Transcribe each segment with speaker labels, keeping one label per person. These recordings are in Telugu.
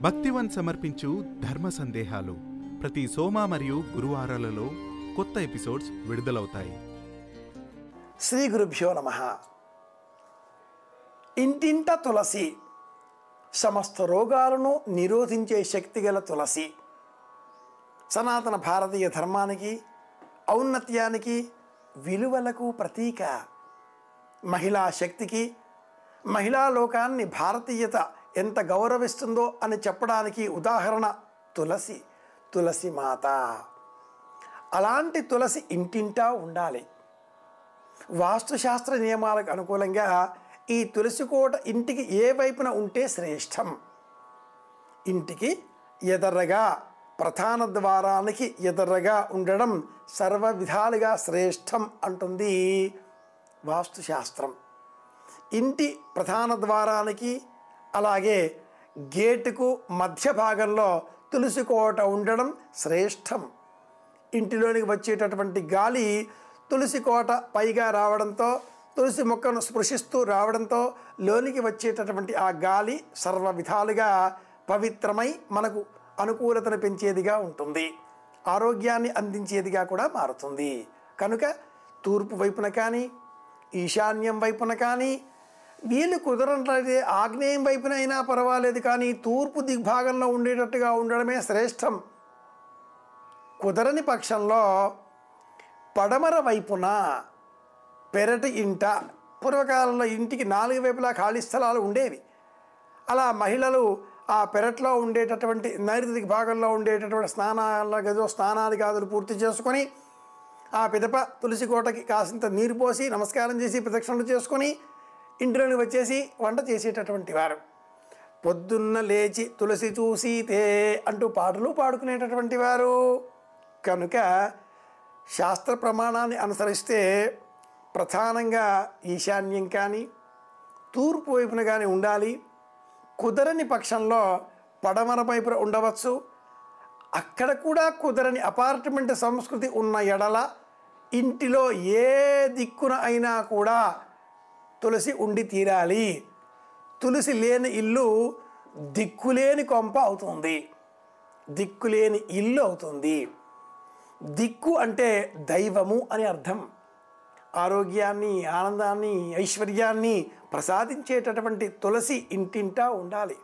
Speaker 1: భక్తివన్ సమర్పించు ధర్మ సందేహాలు ప్రతి సోమ మరియు గురువారాలలో కొత్త ఎపిసోడ్స్ విడుదలవుతాయి.
Speaker 2: శ్రీ గురుభ్యో నమ. ఇంటింట తులసి సమస్త రోగాలను నిరోధించే శక్తి గల తులసి సనాతన భారతీయ ధర్మానికి ఔన్నత్యానికి విలువలకు ప్రతీక. మహిళా శక్తికి మహిళా లోకాన్ని భారతీయత ఎంత గౌరవిస్తుందో అని చెప్పడానికి ఉదాహరణ తులసి తులసి మాత. అలాంటి తులసి ఇంటింటా ఉండాలి. వాస్తుశాస్త్ర నియమాలకు అనుకూలంగా ఈ తులసి కోట ఇంటికి ఏ వైపున ఉంటే శ్రేష్టం? ఇంటికి ఎదరగా ప్రధాన ద్వారానికి ఎదరగా ఉండడం సర్వ విధాలుగా శ్రేష్టం అంటుంది వాస్తుశాస్త్రం. ఇంటి ప్రధాన ద్వారానికి అలాగే గేటుకు మధ్య భాగంలో తులసి కోట ఉండడం శ్రేష్టం. ఇంటిలోనికి వచ్చేటటువంటి గాలి తులసి కోట పైగా రావడంతో తులసి మొక్కను స్పృశిస్తూ రావడంతో లోనికి వచ్చేటటువంటి ఆ గాలి సర్వ విధాలుగా పవిత్రమై మనకు అనుకూలతను పెంచేదిగా ఉంటుంది. ఆరోగ్యాన్ని అందించేదిగా కూడా మారుతుంది. కనుక తూర్పు వైపున కానీ ఈశాన్యం వైపున కానీ వీళ్ళు కుదరట్లయితే ఆగ్నేయం వైపున అయినా పర్వాలేదు కానీ తూర్పు దిగ్భాగంలో ఉండేటట్టుగా ఉండడమే శ్రేష్టం. కుదరని పక్షంలో పడమర వైపున పెరటి ఇంట పూర్వకాలంలో ఇంటికి నాలుగు వైపులా ఖాళీ స్థలాలు ఉండేవి. అలా మహిళలు ఆ పెరట్లో ఉండేటటువంటి నైరుతి భాగంలో ఉండేటటువంటి స్నానాల గదిలో స్నానాది గాదులు పూర్తి చేసుకొని ఆ పిదప తులసి కోటకి కాసింత నీరు పోసి నమస్కారం చేసి ప్రదక్షిణలు చేసుకొని ఇంట్లోకి వచ్చేసి వంట చేసేటటువంటి వారు. పొద్దున్న లేచి తులసి చూసితే అంటూ పాటలు పాడుకునేటటువంటి వారు. కనుక శాస్త్ర ప్రమాణాన్ని అనుసరిస్తే ప్రధానంగా ఈశాన్యం కానీ తూర్పు వైపున కానీ ఉండాలి. కుదరని పక్షంలో పడమర వైపున ఉండవచ్చు. అక్కడ కూడా కుదరని అపార్ట్మెంట్ సంస్కృతి ఉన్న ఎడల ఇంటిలో ఏ దిక్కున అయినా కూడా తులసి ఉండి తీరాలి. తులసి లేని ఇల్లు దిక్కులేని కొంప అవుతుంది. దిక్కులేని ఇల్లు అవుతుంది. దిక్కు అంటే దైవము అని అర్థం. ఆరోగ్యాన్ని ఆనందాన్ని ఐశ్వర్యాన్ని ప్రసాదించేటటువంటి తులసి ఇంటింటా ఉండాలి.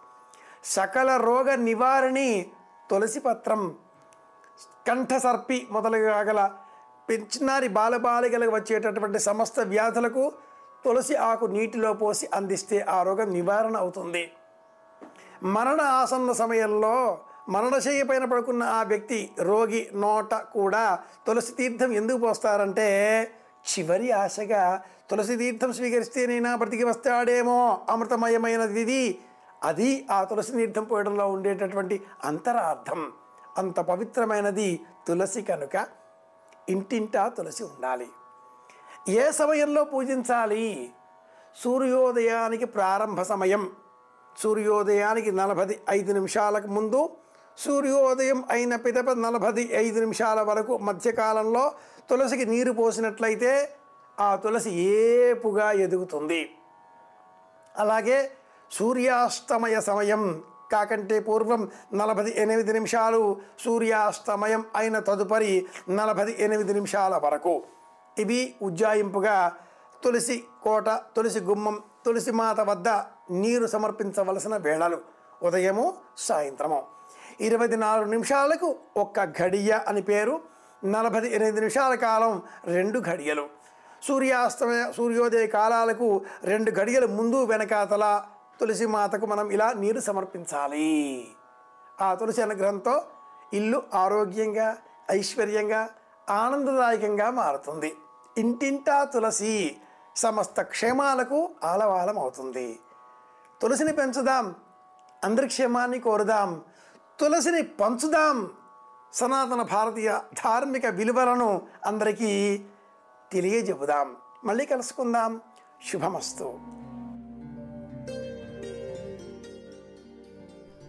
Speaker 2: సకల రోగ నివారణి తులసి పత్రం కంఠసర్పి మొదలుగా గల చిన్నారి బాలబాలికలకు వచ్చేటటువంటి సమస్త వ్యాధులకు తులసి ఆకు నీటిలో పోసి అందిస్తే ఆ రోగం నివారణ అవుతుంది. మరణ ఆసన్న సమయంలో మరణశయ్య పైన పడుకున్న ఆ వ్యక్తి రోగి నోట కూడా తులసి తీర్థం ఎందుకు పోస్తారంటే చివరి ఆశగా తులసి తీర్థం స్వీకరిస్తేనైనా బ్రతికి వస్తాడేమో అమృతమయమైనది ఇది అది ఆ తులసి తీర్థం పోయడంలో ఉండేటటువంటి అంతరార్థం. అంత పవిత్రమైనది తులసి కనుక ఇంటింటా తులసి ఉండాలి. ఏ సమయంలో పూజించాలి? సూర్యోదయానికి ప్రారంభ సమయం. సూర్యోదయానికి నలభై ఐదు నిమిషాలకు ముందు సూర్యోదయం అయిన పిదప నలభై ఐదు నిమిషాల వరకు మధ్యకాలంలో తులసికి నీరు పోసినట్లయితే ఆ తులసి ఏపుగా ఎదుగుతుంది. అలాగే సూర్యాస్తమయ సమయం కాకంటే పూర్వం నలభై ఎనిమిది నిమిషాలు సూర్యాస్తమయం అయిన తదుపరి నలభై ఎనిమిది నిమిషాల వరకు. ఇవి ఉజ్జాయింపుగా తులసి కోట తులసి గుమ్మం తులసి మాత వద్ద నీరు సమర్పించవలసిన వేళలు. ఉదయము సాయంత్రము. ఇరవై నాలుగు నిమిషాలకు ఒక్క ఘడియ అని పేరు. నలభై ఎనిమిది నిమిషాల కాలం రెండు ఘడియలు. సూర్యాస్తమయ సూర్యోదయ కాలాలకు రెండు గడియలు ముందు వెనకాతల తులసి మాతకు మనం ఇలా నీరు సమర్పించాలి. ఆ తులసి అనుగ్రహంతో ఇల్లు ఆరోగ్యంగా ఐశ్వర్యంగా ఆనందదాయకంగా మారుతుంది. ఇంటింటా తులసి సమస్త క్షేమాలకు ఆలవాలం అవుతుంది. తులసిని పెంచుదాం అందరి క్షేమాన్ని కోరుదాం తులసిని పంచుదాం సనాతన భారతీయ ధార్మిక విలువలను అందరికీ తెలియజెబుదాం. మళ్ళీ కలుసుకుందాం. శుభమస్తు.